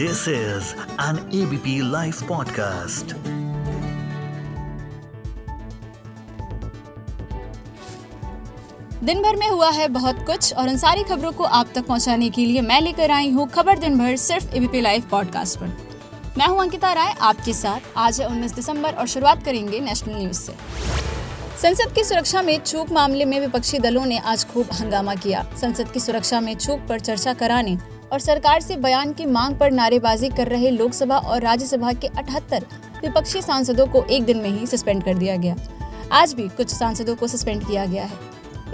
This is an ABP Life podcast. दिन भर में हुआ है बहुत कुछ और उन सारी खबरों को आप तक पहुँचाने के लिए मैं लेकर आई हूँ खबर दिन भर सिर्फ़ एबीपी लाइव पॉडकास्ट पर। मैं हूँ अंकिता राय, आपके साथ आज है 19 दिसंबर और शुरुआत करेंगे नेशनल न्यूज़ से। संसद की सुरक्षा में चूक मामले में विपक्षी दलों ने आज खूब हंगामा किया। संसद की सुरक्षा में चूक पर चर्चा कराने और सरकार से बयान की मांग पर नारेबाजी कर रहे लोकसभा और राज्यसभा के 78 विपक्षी सांसदों को एक दिन में ही सस्पेंड कर दिया गया। आज भी कुछ सांसदों को सस्पेंड किया गया है।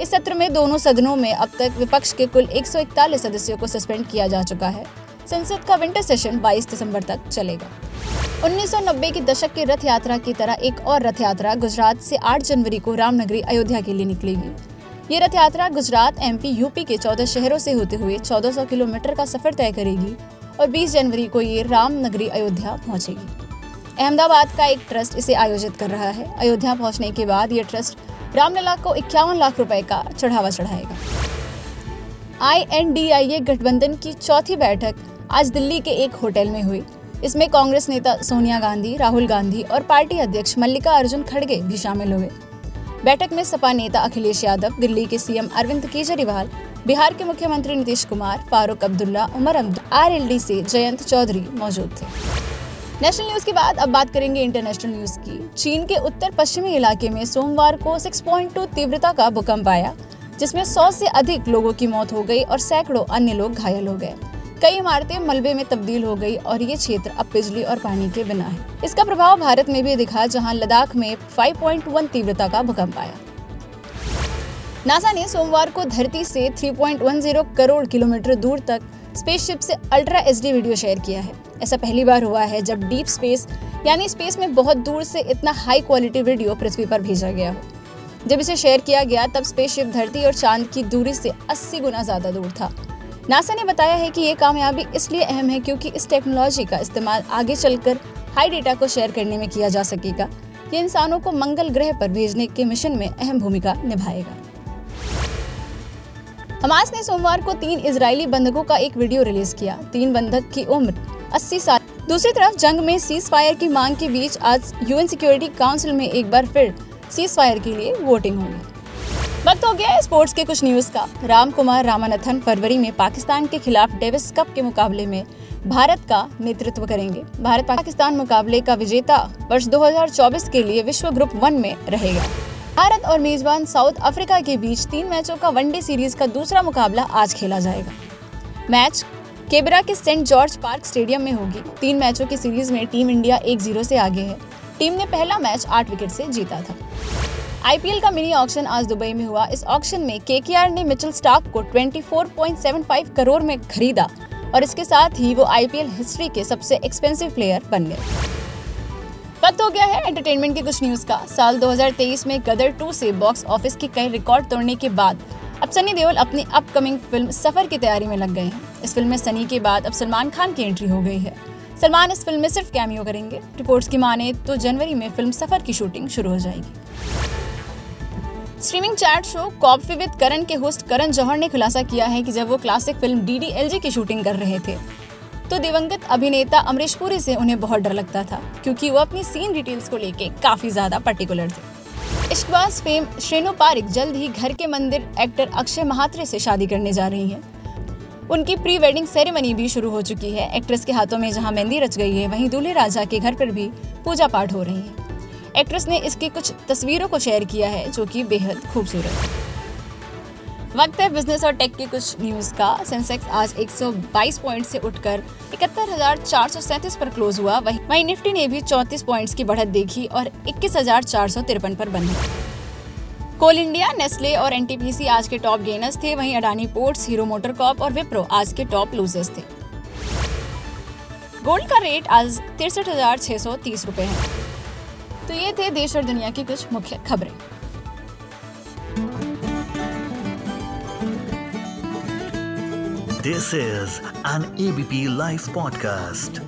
इस सत्र में दोनों सदनों में अब तक विपक्ष के कुल 141 सदस्यों को सस्पेंड किया जा चुका है। संसद का विंटर सेशन 22 दिसंबर तक चलेगा। 1990 के दशक की रथ यात्रा की तरह एक और रथ यात्रा गुजरात से 8 जनवरी को रामनगरी अयोध्या के लिए निकलेगी। ये रथ यात्रा गुजरात एमपी यूपी के 14 शहरों से होते हुए 1400 किलोमीटर का सफ़र तय करेगी और 20 जनवरी को ये रामनगरी अयोध्या पहुंचेगी। अहमदाबाद का एक ट्रस्ट इसे आयोजित कर रहा है। अयोध्या पहुँचने के बाद ये ट्रस्ट रामलला को इक्यावन लाख रुपए का चढ़ावा चढ़ाएगा। आईएनडीआईए गठबंधन की चौथी बैठक आज दिल्ली के एक होटल में हुई। इसमें कांग्रेस नेता सोनिया गांधी, राहुल गांधी और पार्टी अध्यक्ष मल्लिका अर्जुन खड़गे भी शामिल हुए। बैठक में सपा नेता अखिलेश यादव, दिल्ली के सीएम अरविंद केजरीवाल, बिहार के मुख्यमंत्री नीतीश कुमार, फारूक अब्दुल्ला, उमर आर एल से जयंत चौधरी मौजूद थे। नेशनल न्यूज़ के बाद अब बात करेंगे इंटरनेशनल न्यूज़ की। चीन के उत्तर पश्चिमी इलाके में सोमवार को 6.2 तीव्रता का भूकंप आया, जिसमें 100 से अधिक लोगों की मौत हो गई और सैकड़ों अन्य लोग घायल हो गए। कई इमारतें मलबे में तब्दील हो गई और ये क्षेत्र अब बिजली और पानी के बिना है। इसका प्रभाव भारत में भी दिखा, जहाँ लद्दाख में 5.1 तीव्रता का भूकंप आया। नासा ने सोमवार को धरती से 3.10 करोड़ किलोमीटर दूर तक स्पेसशिप से अल्ट्रा एचडी वीडियो शेयर किया है। ऐसा पहली बार हुआ है जब डीप स्पेस यानी स्पेस में बहुत दूर से इतना हाई क्वालिटी वीडियो पृथ्वी पर भेजा गया हो। जब इसे शेयर किया गया, तब स्पेसशिप धरती और चाँद की दूरी से 80 गुना ज़्यादा दूर था। नासा ने बताया है कि ये कामयाबी इसलिए अहम है क्योंकि इस टेक्नोलॉजी का इस्तेमाल आगे चलकर हाई डेटा को शेयर करने में किया जा सकेगा। ये इंसानों को मंगल ग्रह पर भेजने के मिशन में अहम भूमिका निभाएगा। हमास ने सोमवार को तीन इजरायली बंधकों का एक वीडियो रिलीज़ किया। तीन बंधक की उम्र 80 साल। दूसरी तरफ़, जंग में सीज फायर की मांग के बीच आज यूएन सिक्योरिटी काउंसिल में एक बार फिर सीज फायर के लिए वोटिंग होगी। वक्त हो गया है स्पोर्ट्स के कुछ न्यूज़ का। राम कुमार रामानथन फरवरी में पाकिस्तान के खिलाफ डेविस कप के मुकाबले में भारत का नेतृत्व करेंगे। भारत पाकिस्तान मुकाबले का विजेता वर्ष 2024 के लिए विश्व ग्रुप वन में रहेगा। भारत और मेजबान साउथ अफ्रीका के बीच तीन मैचों का वनडे सीरीज़ का दूसरा मुकाबला आज खेला जाएगा। मैच केबरा के सेंट जॉर्ज पार्क स्टेडियम में होगी। तीन मैचों की सीरीज़ में टीम इंडिया एक ज़ीरो से आगे है। टीम ने पहला मैच आठ विकेट से जीता था। आईपीएल का मिनी ऑक्शन आज दुबई में हुआ। इस ऑक्शन में केकेआर ने मिचल स्टाक को 24.75 करोड़ में खरीदा और इसके साथ ही वो आईपीएल हिस्ट्री के सबसे एक्सपेंसिव प्लेयर बन गए। वक्त हो गया है एंटरटेनमेंट की कुछ न्यूज़ का। साल 2023 में गदर 2 से बॉक्स ऑफ़िस के कई रिकॉर्ड तोड़ने के बाद अब सनी देओल अपनी अपकमिंग फ़िल्म सफ़र की तैयारी में लग गए हैं। इस फ़िल्म में सनी के बाद अब सलमान खान की एंट्री हो गई है। सलमान इस फ़िल्म में सिर्फ़ कैमियो करेंगे। रिपोर्ट्स की माने तो जनवरी में फ़िल्म सफ़र की शूटिंग शुरू हो जाएगी। Streaming chat show coffee with Karan के होस्ट करण जौहर ने खुलासा किया है कि जब वो क्लासिक फ़िल्म डी की शूटिंग कर रहे थे तो दिवंगत अभिनेता अमरीश पुरी से उन्हें बहुत डर लगता था, क्योंकि वो अपनी सीन डिटेल्स को लेके काफ़ी ज़्यादा पर्टिकुलर थे। इश्कबाज फेम श्रेणु पारिक जल्द ही घर के मंदिर एक्टर अक्षय महात्रे से शादी करने जा रही हैं। उनकी प्री वेडिंग सेरेमनी भी शुरू हो चुकी है। एक्ट्रेस के हाथों में जहाँ मेहंदी रच गई है, वहीं दूल्हे राजा के घर पर भी पूजा पाठ हो रही है। एक्ट्रेस ने इसकी कुछ तस्वीरों को शेयर किया है, जो कि बेहद खूबसूरत है। वक्त है बिज़नेस और टेक की कुछ न्यूज़ का। सेंसेक्स आज 122 पॉइंट से उठकर इकहत्तर पर क्लोज हुआ। वही वही निफ्टी ने भी 34 पॉइंट्स की बढ़त देखी और इक्कीस पर बंद कोल इंडिया, नेस्ले और एनटीपीसी आज के टॉप गेनर्स थे। वहीं Adani ports, Hero motor corp और विप्रो आज के टॉप लूजर्स थे। गोल्ड का रेट आज तिरसठ हज़ार छह सौ तीस रुपए है। तो ये थे देश और दुनिया की कुछ मुख्य खबरें। This is an ABP live podcast